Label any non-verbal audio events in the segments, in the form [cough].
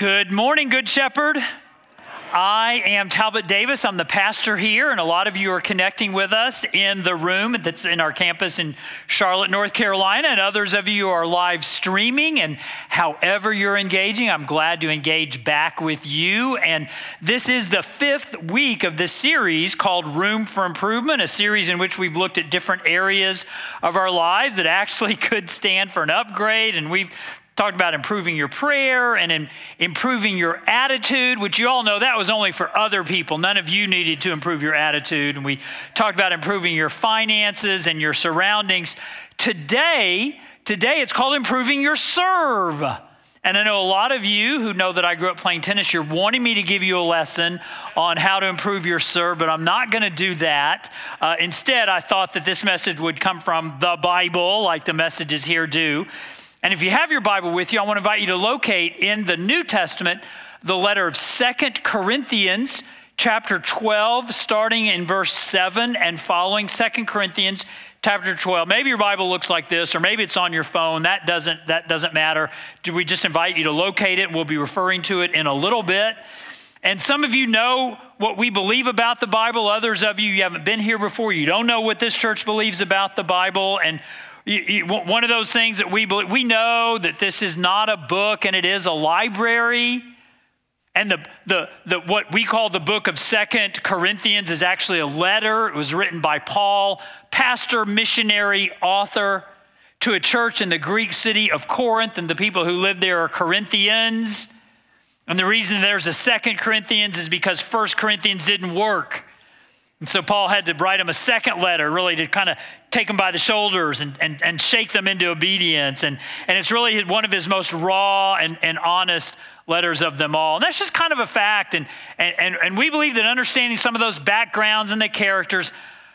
Good morning, Good Shepherd. I am Talbot Davis. I'm the pastor here, and a lot of you are connecting with us in the room that's in our campus in Charlotte, North Carolina, and others of you are live streaming. And however you're engaging, I'm glad to engage back with you. And this is the fifth week of this series called Room for Improvement, a series in which we've looked at different areas of our lives that actually [laughs] could stand for an upgrade. And we've talked about improving your prayer and in improving your attitude, which you all know that was only for other people. None of you needed to improve your attitude. And we talked about improving your finances and your surroundings. Today, today it's called improving your serve. And I know a lot of you who know that I grew up playing tennis, you're wanting me to give you a lesson on how to improve your serve, but I'm not going to do that. Uh, instead, I thought that this message would come from the Bible, like the messages here do. And if you have your Bible with you, I want to invite you to locate in the New Testament the letter of Second Corinthians, chapter 12, starting in verse 7 and following. Second Corinthians chapter 12. Maybe your Bible looks like this, or maybe it's on your phone. That doesn't, that doesn't matter. We just invite you to locate it? We'll be referring to it in a little bit. And some of you know what we believe about the Bible. Others of you, you haven't been here before. You don't know what this church believes about the Bible. And one of those things that we believe, we know that this is not a book and it is a library. And the, the, the, what we call the book of Second Corinthians is actually a letter. It was written by Paul, pastor, missionary, author, to a church in the Greek city of Corinth, and the people who lived there are Corinthians. And the reason there's a Second Corinthians is because First Corinthians didn't work. And so Paul had to write them a second letter, really, to kind of take them by the shoulders and, and, and shake them into obedience. And, and it's really one of his most raw and, and honest letters of them all. And that's just kind of a fact. And, and, and we believe that understanding some of those backgrounds and the characters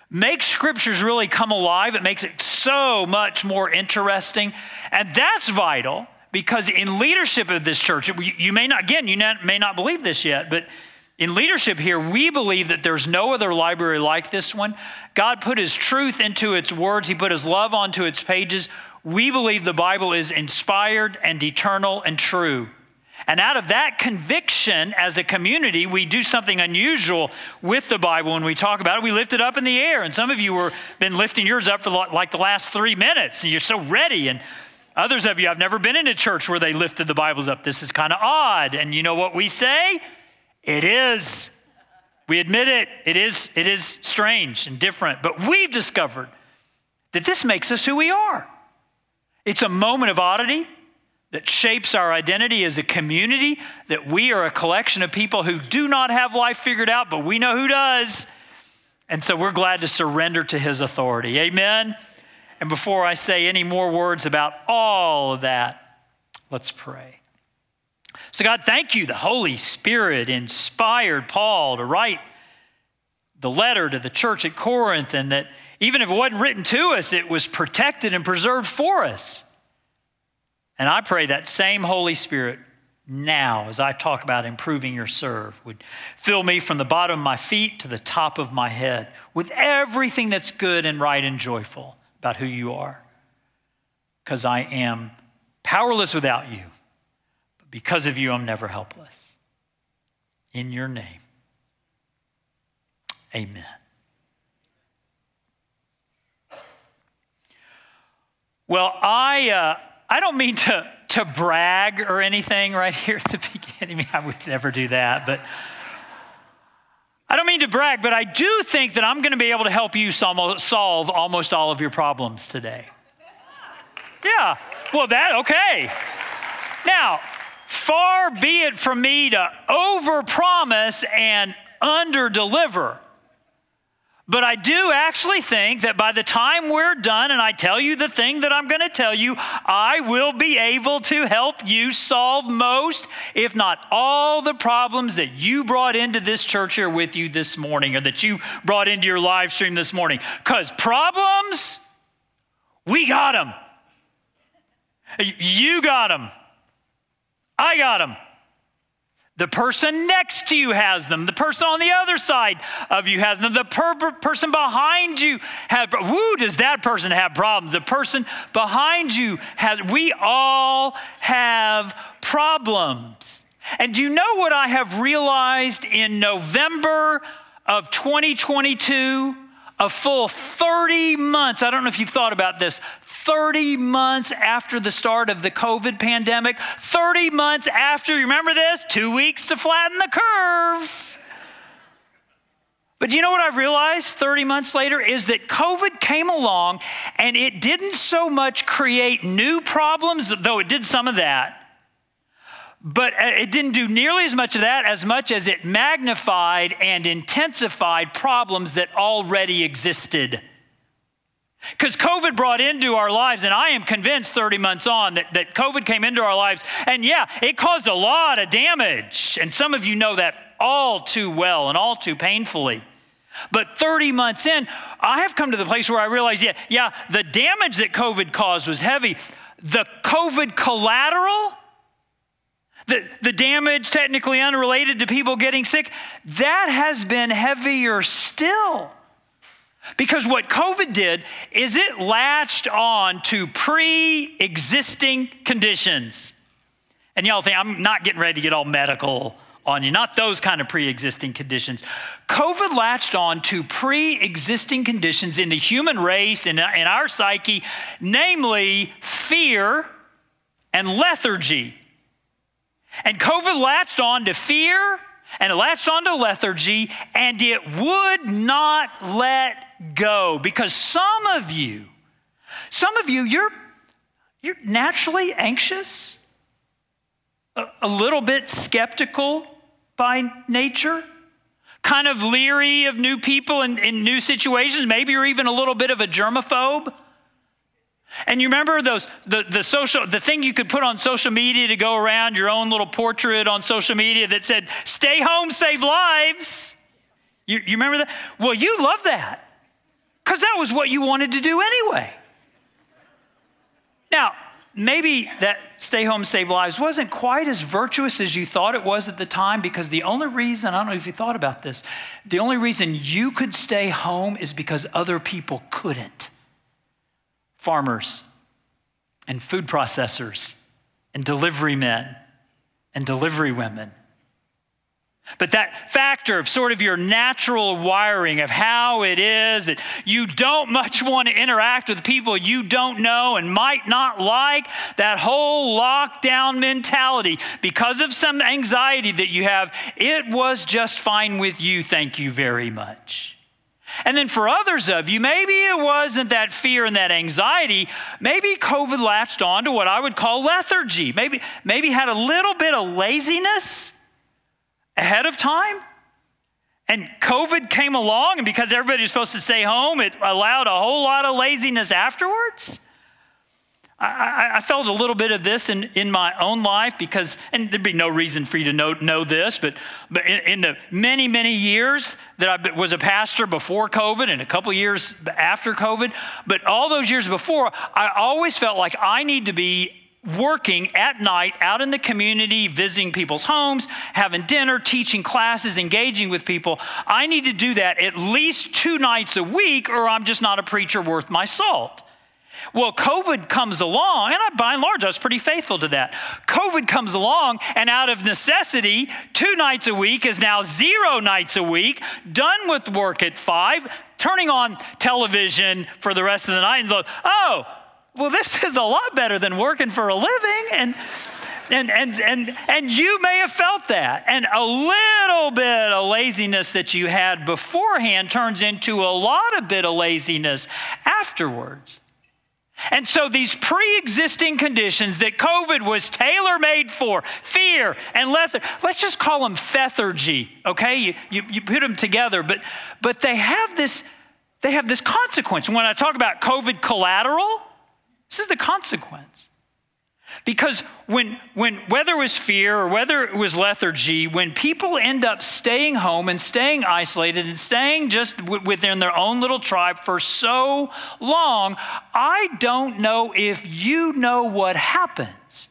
makes scriptures really come alive. It makes it so much more interesting. And that's vital because in leadership of this church, you may not, again, you may not believe this yet, but in leadership here, we believe that there's no other library like this one. God put his truth into its words, he put his love onto its pages. We believe the Bible is inspired and eternal and true. And out of that conviction, as a community, we do something unusual with the Bible when we talk about it. We lift it up in the air. And some of you have been lifting yours up for like the last three minutes, and you're so ready. And others of you, I've never been in a church where they lifted the Bibles up. This is kind of odd. And you know what we say? It is. We admit it. It is, it is strange and different, but we've discovered that this makes us who we are. It's a moment of oddity that shapes our identity as a community, that we are a collection of people who do not have life figured out, but we know who does. And so we're glad to surrender to his authority. Amen. And before I say any more words about all of that, let's pray. So, God, thank you. The Holy Spirit inspired Paul to write the letter to the church at Corinth, and that even if it wasn't written to us, it was protected and preserved for us. And I pray that same Holy Spirit now, as I talk about improving your serve, would fill me from the bottom of my feet to the top of my head with everything that's good and right and joyful about who you are. Because I am powerless without you. Because of you, I'm never helpless. In your name, amen. Well, I, uh, I don't mean to, to brag or anything right here at the [laughs] beginning. I would never do that, but I don't mean to brag, but I do think that I'm going to be able to help you solve almost all of your problems today. Yeah, well, that, okay. Now, Far be it from me to overpromise and underdeliver. But I do actually think that by the time we're done and I tell you the thing that I'm going to tell you, I will be able to help you solve most, if not all, the problems that you brought into this church here with you this morning or that you brought into your live stream this morning. Because problems, we got them. You got them. I got them. The person next to you has them. The person on the other side of you has them. The per- person behind you has. Woo! Does that person have problems? The person behind you has. We all have problems. And do you know what I have realized in November of 2022? A full 30 months. I don't know if you've thought about this. 30 months after the start of the COVID pandemic, 30 months after, you remember this? Two weeks to flatten the curve. But you know what I've realized 30 months later is that COVID came along and it didn't so much create new problems, though it did some of that but uh, it didn't do nearly as much of that as much as it magnified and intensified problems that already existed. Because COVID brought into our lives, and I am convinced 30 months on that, that COVID came into our lives, and yeah, it caused a lot of damage. And some of you know that all too well and all too painfully. But 30 months in, I have come to the place where I realize, yeah, yeah, the damage that COVID caused was heavy. The COVID collateral, the, the damage, technically unrelated to people getting sick, that has been heavier still. Because what COVID did is it latched on to pre existing conditions. And y'all think I'm not getting ready to get all medical on you, not those kind of pre existing conditions. COVID latched on to pre existing conditions in the human race and in our psyche, namely fear and lethargy. And COVID latched on to fear and it latched on to lethargy and it would not let go because some of you, some of you, you're, you're naturally anxious, a, a little bit skeptical by nature, kind of leery of new people and in, new situations. Maybe you're even a little bit of a germaphobe. And you remember those the, the social the thing you could put on social media to go around your own little portrait on social media that said, stay home, save lives. You, you remember that? Well, you love that. Because that was what you wanted to do anyway. Now, maybe that stay home, save lives wasn't quite as virtuous as you thought it was at the time because the only reason, I don't know if you thought about this, the only reason you could stay home is because other people couldn't farmers and food processors and delivery men and delivery women. But that factor of sort of your natural wiring of how it is that you don't much want to interact with people you don't know and might not like, that whole lockdown mentality, because of some anxiety that you have, it was just fine with you. Thank you very much. And then for others of you, maybe it wasn't that fear and that anxiety. Maybe COVID latched on to what I would call lethargy. Maybe, maybe had a little bit of laziness ahead of time. And COVID came along, and because everybody was supposed to stay home, it allowed a whole lot of laziness afterwards. I, I, felt a little bit of this in, in my own life because, and there'd be no reason for you to know, know this, but, but in, in the many, many years that I was a pastor before COVID and a couple years after COVID, but all those years before, I always felt like I need to be working at night out in the community, visiting people's homes, having dinner, teaching classes, engaging with people. I need to do that at least two nights a week, or I'm just not a preacher worth my salt. Well, COVID comes along, and I, by and large, I was pretty faithful to that. COVID comes along, and out of necessity, two nights a week is now zero nights a week, done with work at five, turning on television for the rest of the night, and go, oh, well, this [laughs] is a lot better than working for a living. And and, and, and, and you may have felt that. And a little bit of laziness that you had beforehand turns into a lot of bit of laziness afterwards. And so, these pre existing conditions that COVID was tailor made for fear and lethargy, let's just call them lethargy, okay? You, you, you put them together, but, but they, have this, they have this consequence. When I talk about COVID collateral, this is the consequence. Because when, when, whether it was fear or whether it was lethargy, when people end up staying home and staying isolated and staying just w- within their own little tribe for so long, I don't know if you know what happens.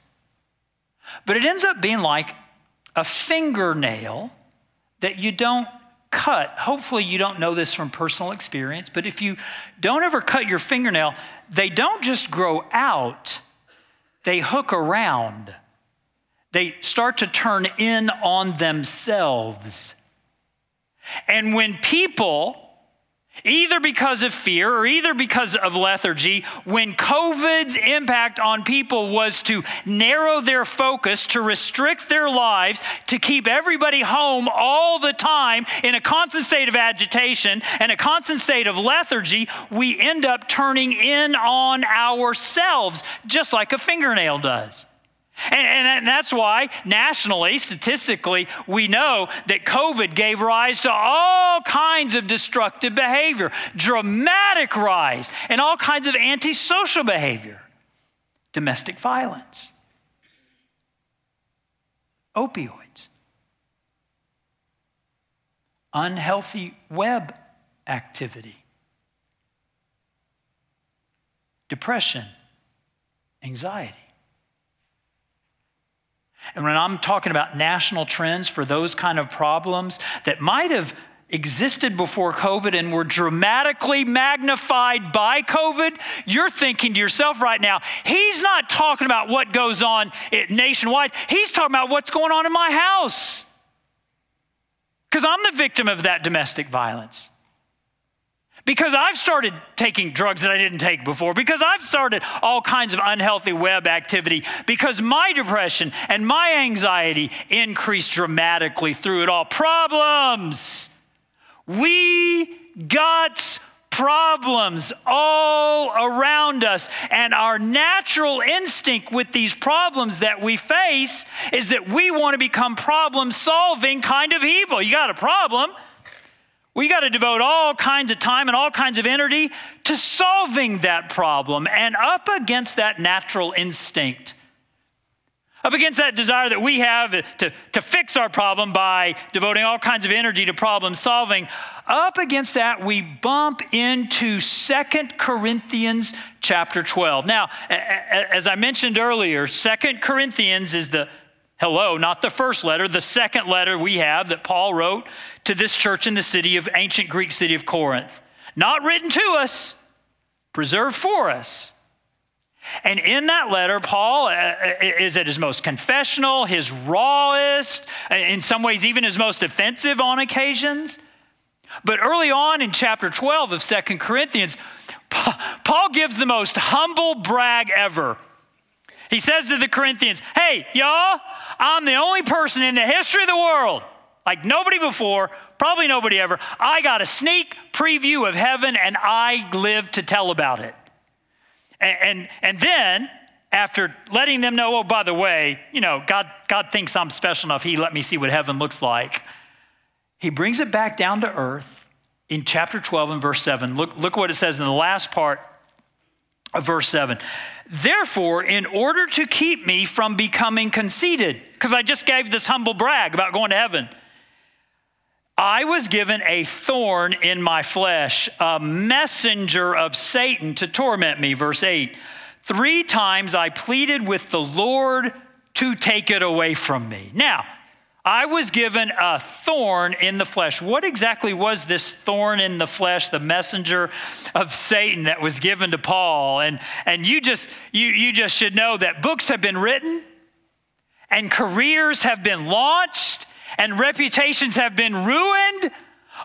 But it ends up being like a fingernail that you don't cut. Hopefully, you don't know this from personal experience, but if you don't ever cut your fingernail, they don't just grow out they hook around. they start to turn in on themselves. And when people either because of fear or either because of lethargy, when COVID's impact on people was to narrow their focus, to restrict their lives, to keep everybody home all the time in a constant state of agitation and a constant state of lethargy, we end up turning in on ourselves, just like a fingernail does. And, and, that's why, nationally, statistically, we know that COVID gave rise to all kinds of destructive behavior, dramatic rise, and all kinds of antisocial behavior, domestic violence, opioids, unhealthy web activity, depression, anxiety. And when I'm talking about national trends for those kind of problems that might have existed before COVID and were dramatically magnified by COVID, you're thinking to yourself right now, he's not talking about what goes on nationwide. He's talking about what's going on in my house. Because I'm the victim of that domestic violence. Because I've started taking drugs that I didn't take before, because I've started all kinds of unhealthy web activity, because my depression and my anxiety increased dramatically through it all. Problems. We got problems all around us. And our natural instinct with these problems that we face is that we want to become problem solving kind of people. You got a problem. We got to devote all kinds of time and all kinds of energy to solving that problem and up against that natural instinct, up against that desire that we have to, to fix our problem by devoting all kinds of energy to problem solving, up against that, we bump into Second Corinthians chapter 12. Now, as I mentioned earlier, Second Corinthians is the Hello, not the first letter, the second letter we have that Paul wrote to this church in the city of ancient Greek city of Corinth. Not written to us, preserved for us. And in that letter, Paul uh, uh, is at his most confessional, his rawest, uh, in some ways, even his most offensive on occasions. But early on in chapter 12 of Second Corinthians, Paul gives the most humble brag ever. He says to the Corinthians, Hey, y'all, I'm the only person in the history of the world, like nobody before, probably nobody ever. I got a sneak preview of heaven and I live to tell about it. And, and, and then, after letting them know, oh, by the way, you know, God, God thinks I'm special enough, He let me see what heaven looks like. He brings it back down to earth in chapter 12 and verse 7. Look, look what it says in the last part of verse 7. Therefore, in order to keep me from becoming conceited, because I just gave this humble brag about going to heaven, I was given a thorn in my flesh, a messenger of Satan to torment me. Verse 8. Three times I pleaded with the Lord to take it away from me. Now, I was given a thorn in the flesh. What exactly was this thorn in the flesh, the messenger of Satan that was given to Paul? And, and you, just, you, you just should know that books have been written and careers have been launched and reputations have been ruined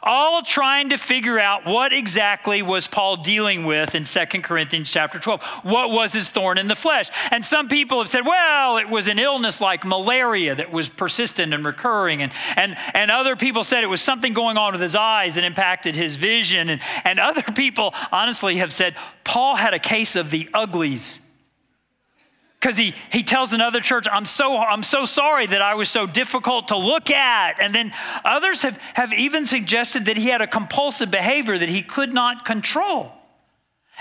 all trying to figure out what exactly was Paul dealing with in 2 Corinthians chapter 12. What was his thorn in the flesh? And some people have said, well, it was an illness like malaria that was persistent and recurring. And, and, and other people said it was something going on with his eyes that impacted his vision. And, and other [laughs] people, honestly, have said Paul had a case of the uglies because he, he tells another church, I'm so, I'm so sorry that I was so difficult to look at. And then others have, have even suggested that he had a compulsive behavior that he could not control.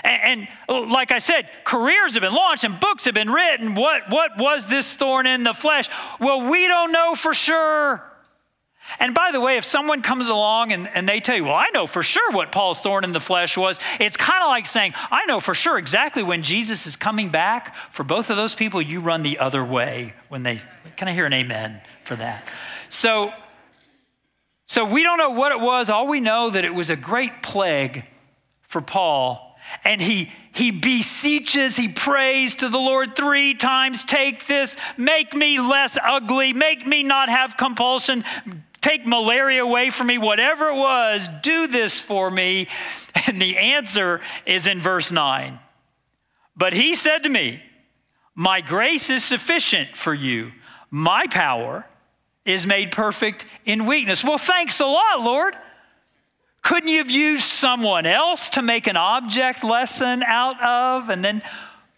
And, and, like I said, careers have been launched and books have been written. What, what was this thorn in the flesh? Well, we don't know for sure. And by the way, if someone comes along and, and they tell you, well, I know for sure what Paul's thorn in the flesh was, it's kind of like saying, I know for sure exactly when Jesus is coming back. For both of those people, you run the other way when they, can I hear an amen for that? So, so we don't know what it was. All we know that it was a great plague for Paul. and he he beseeches, he prays to the Lord three times take this, make me less ugly, make me not have compulsion, take malaria away from me, whatever it was, do this for me. [laughs] And the answer is in verse 9. But he said to me, My grace is sufficient for you, my power is made perfect in weakness. Well, thanks a lot, Lord. Couldn't you have used someone else to make an object lesson out of? And then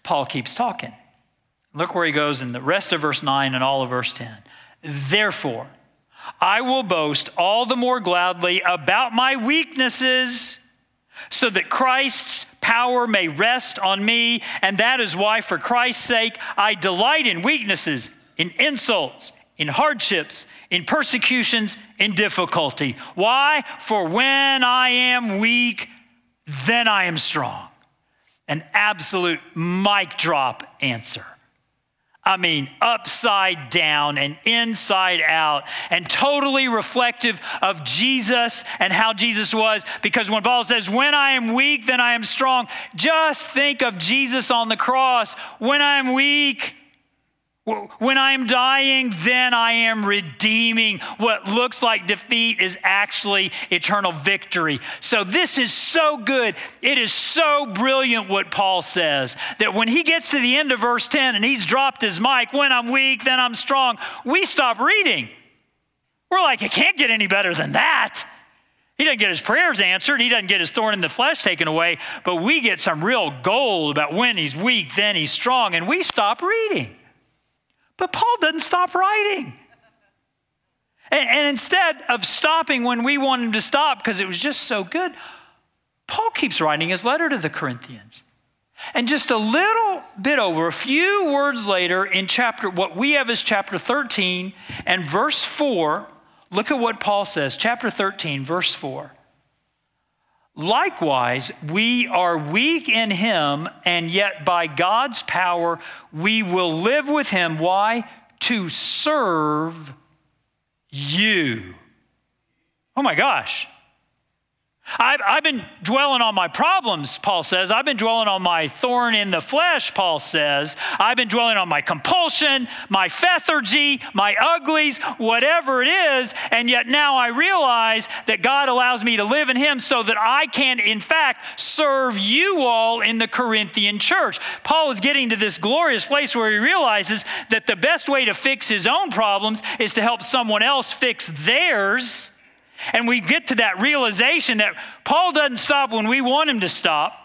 Paul keeps talking. Look where he goes in the rest of verse 9 and all of verse 10. Therefore, I will boast all the more gladly about my weaknesses, so that Christ's power may rest on me. And that is why, for Christ's sake, I delight in weaknesses, in insults in hardships, in persecutions, in difficulty. Why? For when I am weak, then I am strong. An absolute mic drop answer. I mean, upside down and inside out, and totally reflective of Jesus and how Jesus was. Because when Paul says, When I am weak, then I am strong, just think of Jesus on the cross. When I am weak, when I'm dying, then I am redeeming. What looks like defeat is actually eternal victory. So, this is so good. It is so brilliant what Paul says that when he gets to the end of verse 10 and he's dropped his mic, when I'm weak, then I'm strong, we stop reading. We're like, it can't get any better than that. He doesn't get his prayers answered. He doesn't get his thorn in the flesh taken away, but we get some real gold about when he's weak, then he's strong, and we stop reading. But Paul doesn't stop writing. And, and instead of stopping when we want him to stop because it was just so good, Paul keeps writing his letter to the Corinthians. And just a little bit over, a few words later in chapter, what we have is chapter 13 and verse 4. Look at what Paul says, chapter 13, verse 4. Likewise, we are weak in him, and yet by God's power we will live with him. Why? To serve you. Oh my gosh. I've, I've, been dwelling on my problems, Paul says. I've been dwelling on my thorn in the flesh, Paul says. I've been dwelling on my compulsion, my lethargy, my uglies, whatever it is. And yet now I realize that God allows me to live in Him so that I can, in fact, serve you all in the Corinthian church. Paul is getting to this glorious place where he realizes that the best way to fix his own problems is to help someone else fix theirs. And we get to that realization that Paul doesn't stop when we want him to stop.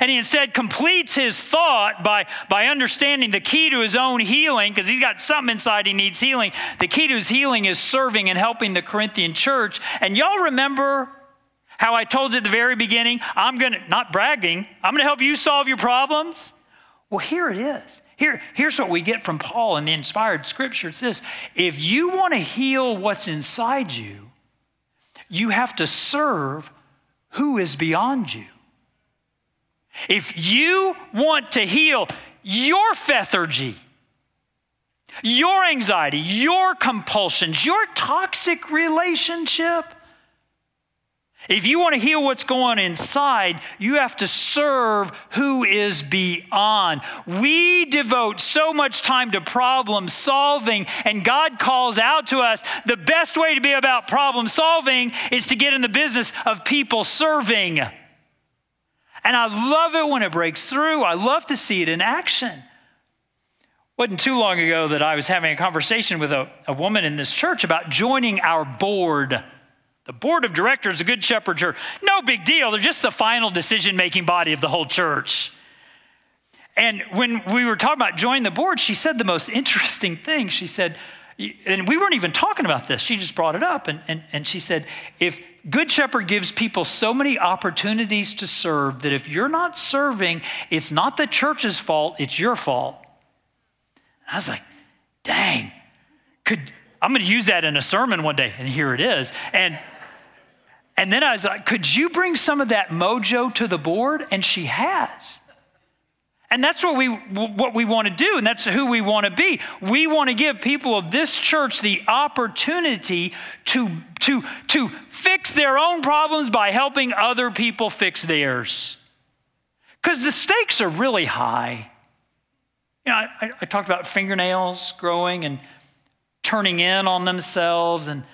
And he instead completes his thought by, by understanding the key to his own healing, because he's got something inside he needs healing. The key to his healing is serving and helping the Corinthian church. And y'all remember how I told you at the very beginning, I'm going to, not bragging, I'm going to help you solve your problems? Well, here it is. Here, here's what we get from Paul in the inspired scripture it's this if you want to heal what's inside you, you have to serve who is beyond you. If you want to heal your lethargy, your anxiety, your compulsions, your toxic relationship, if you want to heal what's going on inside, you have to serve who is beyond. We devote so much time to problem solving, and God calls out to us the best way to be about problem solving is to get in the business of people serving. And I love it when it breaks through. I love to see it in action. Wasn't too long ago that I was having a conversation with a, a woman in this church about joining our board. The board of directors of Good Shepherd Church, no big deal. They're just the final decision making body of the whole church. And when we were talking about joining the board, she said the most interesting thing. She said, and we weren't even talking about this, she just brought it up. And, and, and she said, if Good Shepherd gives people so many opportunities to serve that if you're not serving, it's not the church's fault, it's your fault. I was like, dang, could, I'm going to use that in a sermon one day. And here it is. And and then I was like, could you bring some of that mojo to the board? And she has. And that's what we, what we want to do, and that's who we want to be. We want to give people of this church the opportunity to, to, to fix their own problems by helping other people fix theirs. Because the stakes are really high. You know, I, I, talked about fingernails growing and turning in on themselves and,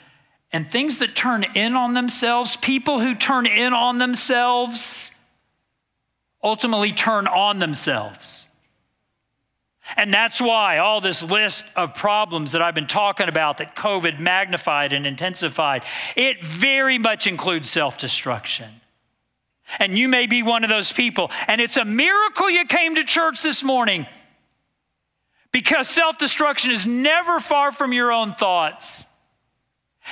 and things that turn in on themselves, people who turn in on themselves ultimately turn on themselves. And that's why all this list of problems that I've been talking about that COVID magnified and intensified, it very much includes self destruction. And you may be one of those people. And it's a miracle you came to church this morning because self destruction is never far from your own thoughts.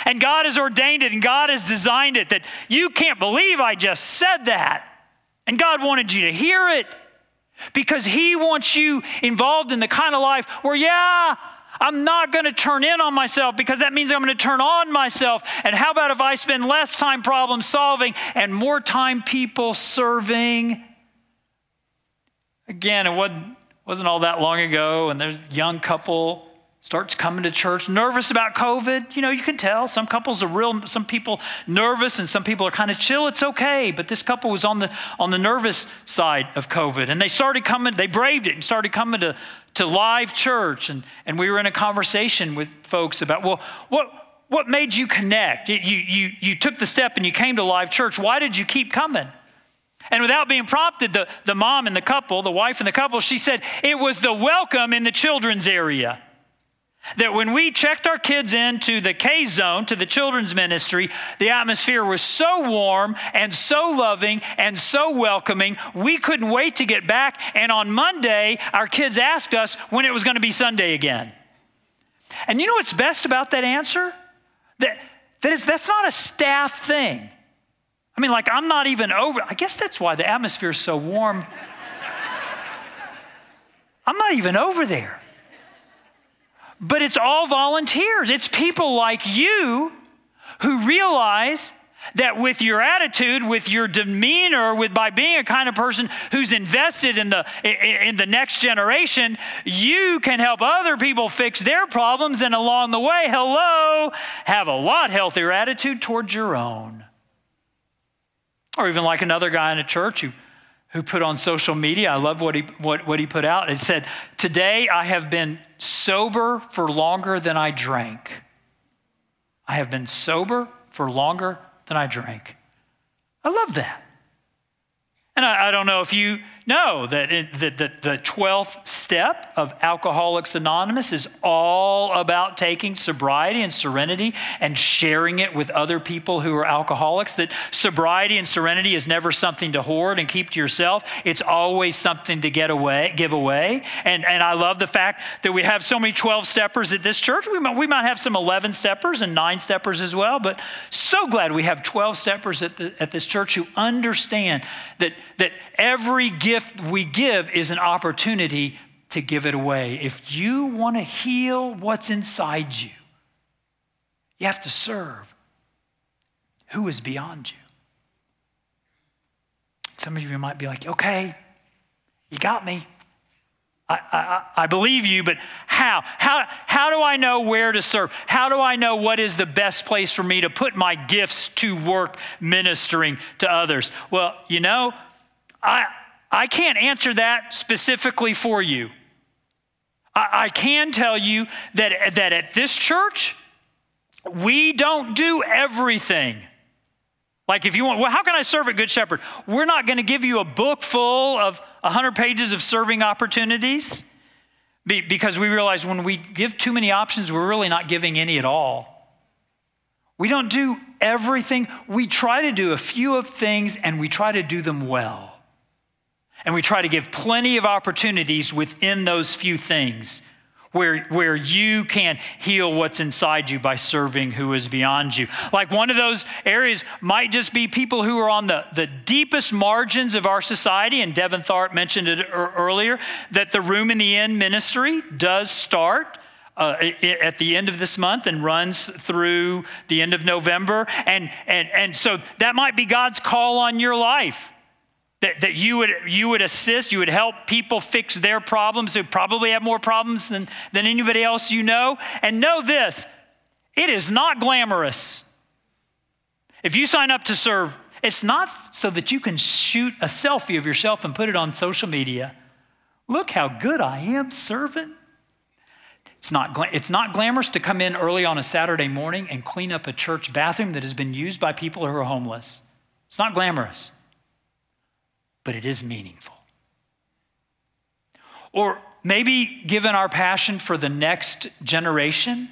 And God has ordained it and God has designed it that you can't believe I just said that. And God wanted you to hear it because He wants you involved in the kind of life where, yeah, I'm not going to turn in on myself because that means I'm going to turn on myself. And how about if I spend less time problem solving and more time people serving? Again, it wasn't, all that long ago, and there's a young couple starts coming to church nervous about covid. You know you can tell some couples are real some people nervous and some people are kind of chill it's okay. But this couple was on the on the nervous side of covid and they started coming they braved it and started coming to to live church. And and we were in a conversation with folks about well what what made you connect? You you you took the step and you came to live church. Why did you keep coming? And without being prompted, the, the mom and the couple, the wife and the couple, she said, it was the welcome in the children's area. That when we checked our kids into the K zone, to the children's ministry, the atmosphere was so warm and so loving and so welcoming, we couldn't wait to get back. And on Monday, our kids asked us when it was going to be Sunday again. And you know what's best about that answer? That, that is, that's not a staff thing. I mean, like, I'm not even over, I guess that's why the atmosphere is so warm. [laughs] I'm not even over there. But it's all volunteers. It's people like you who realize that with your attitude, with your demeanor, with by being a kind of person who's invested in the in the next generation, you can help other people fix their problems and along the way, hello, have a lot healthier attitude towards your own. Or even like another guy in a church who who put on social media, I love what he, what, what he put out. It said, Today I have been sober for longer than I drank. I have been sober for longer than I drank. I love that. And I, I don't know if you know that, it, that the 12th step of Alcoholics Anonymous is all about taking sobriety and serenity and sharing it with other people who are alcoholics. That sobriety and serenity is never something to hoard and keep to yourself, it's always something to get away, give away. And, and I love the fact that we have so many 12 steppers at this church. We might, we might have some 11 steppers and nine steppers as well, but so glad we have 12 steppers at, the, at this church who understand that, that every gift we give is an opportunity to give it away. If you want to heal what's inside you, you have to serve who is beyond you. Some of you might be like, okay, you got me. I, I, I, believe you, but how? how? How do I know where to serve? How do I know what is the best place for me to put my gifts to work ministering to others? Well, you know, I, I can't answer that specifically for you. I, I can tell you that, that at this church, we don't do everything. Like if you want, well, how can I serve at Good Shepherd? We're not going to give you a book full of 100 pages of serving opportunities because we realize when we give too many options, we're really not giving any at all. We don't do everything. We try to do a few of things and we try to do them well. And we try to give plenty of opportunities within those few things where, where you can heal what's inside you by serving who is beyond you. Like one of those areas might just be people who are on the, the deepest margins of our society. And Devin Tharp mentioned it earlier that the Room in the Inn ministry does start. Uh, at the end of this month and runs through the end of November. And, and, and so that might be God's call on your life that, that you, would, you would assist, you would help people fix their problems who probably have more problems than, than anybody else you know. And know this it is not glamorous. If you sign up to serve It's not so that you can shoot a selfie of yourself and put it on social media. Look how good I am serving. It's not, it's not glamorous to come in early on a Saturday morning and clean up a church bathroom that has been used by people who are homeless. It's not glamorous, but it is meaningful. Or maybe given our passion for the next generation,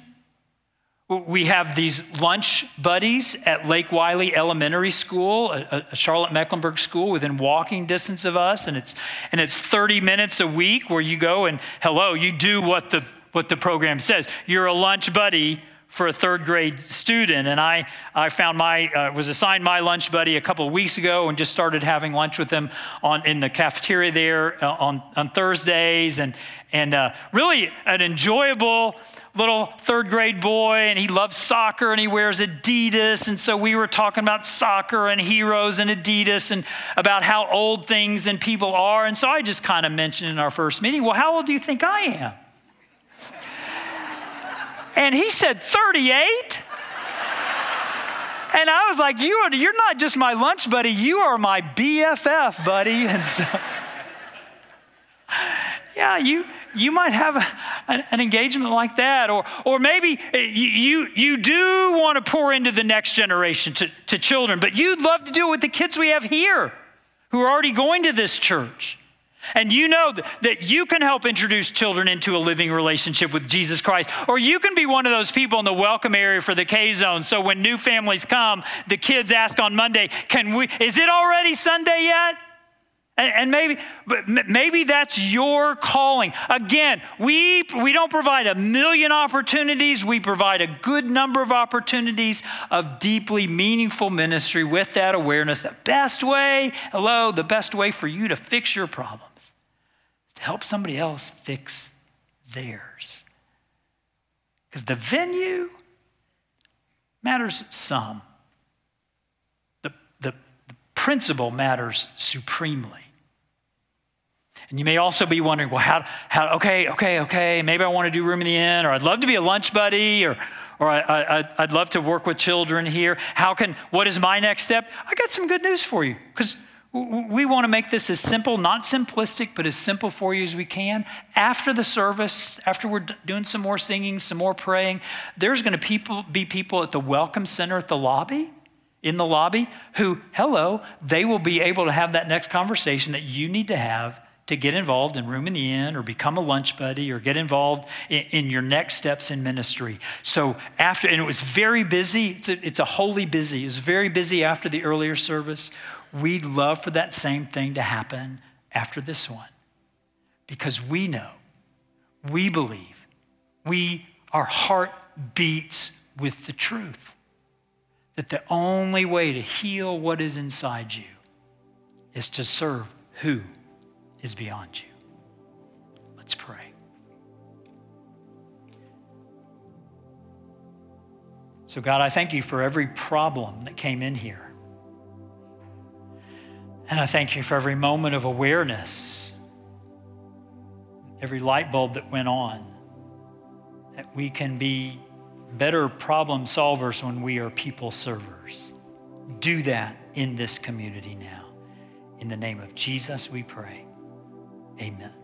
we have these lunch buddies at Lake Wylie Elementary School, a, Charlotte Mecklenburg school within walking distance of us, and it's and it's 30 minutes a week where you go and hello, you do what the what the program says. You're a lunch buddy for a third grade student. And I, I found my, uh, was assigned my lunch buddy a couple of weeks ago and just started having lunch with him on, in the cafeteria there uh, on, on Thursdays. And, and uh, really an enjoyable little third grade boy. And he loves soccer and he wears Adidas. And so we were talking about soccer and heroes and Adidas and about how old things and people are. And so I just kind of mentioned in our first meeting, well, how old do you think I am? And he said, 38? And I was like, you are, You're not just my lunch buddy, you are my BFF, buddy. [laughs] And so, yeah, you, you might have a, an, an, engagement like that. Or, or maybe eh, you, you do want to pour into the next generation, to, to children, but you'd love to do it with the kids we have here who are already going to this church. And you know that you can help introduce children into a living relationship with Jesus Christ. Or you can be one of those people in the welcome area for the K zone. So when new families come, the kids ask on Monday, can we, is it already Sunday yet? And, maybe, but maybe that's your calling. Again, we, we don't provide a million opportunities. We provide a good number of opportunities of deeply meaningful ministry with that awareness. The best way, hello, the best way for you to fix your problems is to help somebody else fix theirs. Because the venue matters some, principle matters supremely. And you may also be wondering, well, how, how, okay, okay, okay, maybe I want to do room in the inn, or I'd love to be a lunch buddy, or, or I, would love to work with children here. How can, what is my next step? I got some good news for you, because we want to make this as simple, not simplistic, but as simple for you as we can. After the service, after we're doing some more singing, some more praying, there's going to people, be people at the Welcome Center at the lobby, in the lobby, who, hello, they will be able to have that next conversation that you need to have to get involved in Room in the Inn or become a lunch buddy or get involved in, in your next steps in ministry. So after, and it was very busy, it's a, it's a holy busy, it was very busy after the earlier service. We'd love for that same thing to happen after this one because we know, we believe, we, our heart beats with the truth that the only way to heal what is inside you is to serve who is beyond you. Let's pray. So, God, I thank you for every problem that came in here. And I thank you for every moment of awareness, every light bulb that went on, that we can be better problem solvers when we are people servers. Do that in this community now. In the name of Jesus, we pray. Amen.